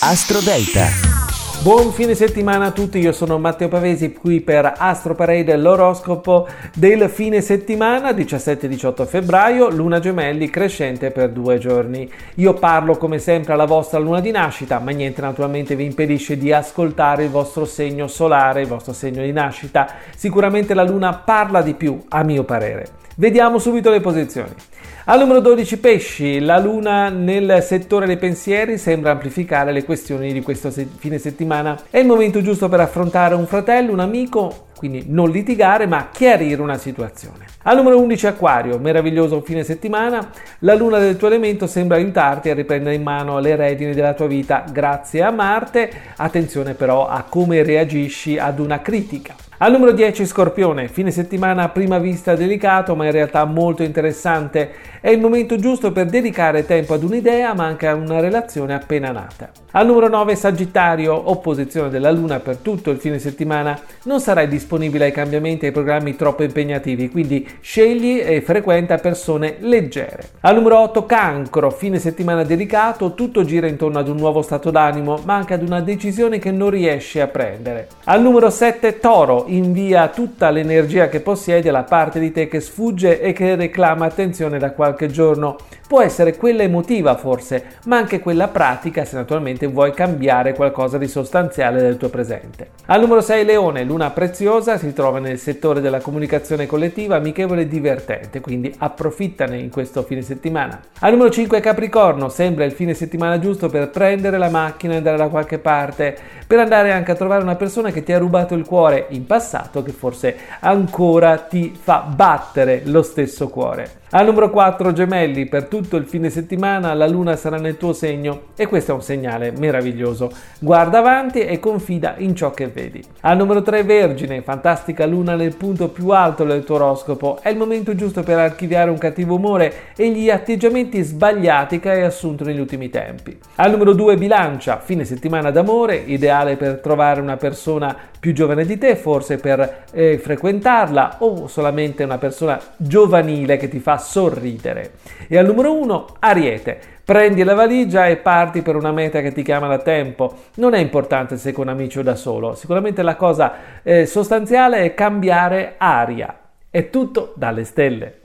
Astro Delta. Buon fine settimana a tutti, io sono Matteo Pavesi qui per Astro Parade, l'oroscopo del fine settimana 17-18 febbraio, luna gemelli crescente per due giorni. Io parlo come sempre alla vostra luna di nascita, ma niente naturalmente vi impedisce di ascoltare il vostro segno solare, il vostro segno di nascita. Sicuramente la luna parla di più, a mio parere. Vediamo subito le posizioni. Al numero 12 pesci, la luna nel settore dei pensieri sembra amplificare le questioni di questo fine settimana. È il momento giusto per affrontare un fratello, un amico, quindi non litigare ma chiarire una situazione. Al numero 11 Aquario, meraviglioso fine settimana, la luna del tuo elemento sembra aiutarti a riprendere in mano le redini della tua vita grazie a Marte, attenzione però a come reagisci ad una critica. Al numero 10 Scorpione, fine settimana a prima vista delicato ma in realtà molto interessante. È il momento giusto per dedicare tempo ad un'idea ma anche a una relazione appena nata. Al numero 9 Sagittario, opposizione della Luna per tutto il fine settimana. Non sarai disponibile ai cambiamenti e ai programmi troppo impegnativi, quindi scegli e frequenta persone leggere. Al numero 8 Cancro, fine settimana delicato, tutto gira intorno ad un nuovo stato d'animo ma anche ad una decisione che non riesci a prendere. Al numero 7 Toro, invia tutta l'energia che possiedi alla parte di te che sfugge e che reclama attenzione da qualche giorno. Può essere quella emotiva forse, ma anche quella pratica se naturalmente vuoi cambiare qualcosa di sostanziale del tuo presente. Al numero 6 Leone, luna preziosa, si trova nel settore della comunicazione collettiva amichevole e divertente, quindi approfittane in questo fine settimana. Al numero 5 Capricorno, sembra il fine settimana giusto per prendere la macchina e andare da qualche parte, per andare anche a trovare una persona che ti ha rubato il cuore in passato che forse ancora ti fa battere lo stesso cuore. Al numero 4 gemelli, per tutto il fine settimana la luna sarà nel tuo segno e questo è un segnale meraviglioso. Guarda avanti e confida in ciò che vedi. Al numero 3 vergine, fantastica luna nel punto più alto del tuo oroscopo, è il momento giusto per archiviare un cattivo umore e gli atteggiamenti sbagliati che hai assunto negli ultimi tempi. Al numero 2 bilancia, fine settimana d'amore, ideale per trovare una persona più giovane di te, forse per eh, frequentarla o solamente una persona giovanile che ti fa sorridere. E al numero 1, Ariete. Prendi la valigia e parti per una meta che ti chiama da tempo. Non è importante se con amici o da solo, sicuramente la cosa eh, sostanziale è cambiare aria. È tutto dalle stelle.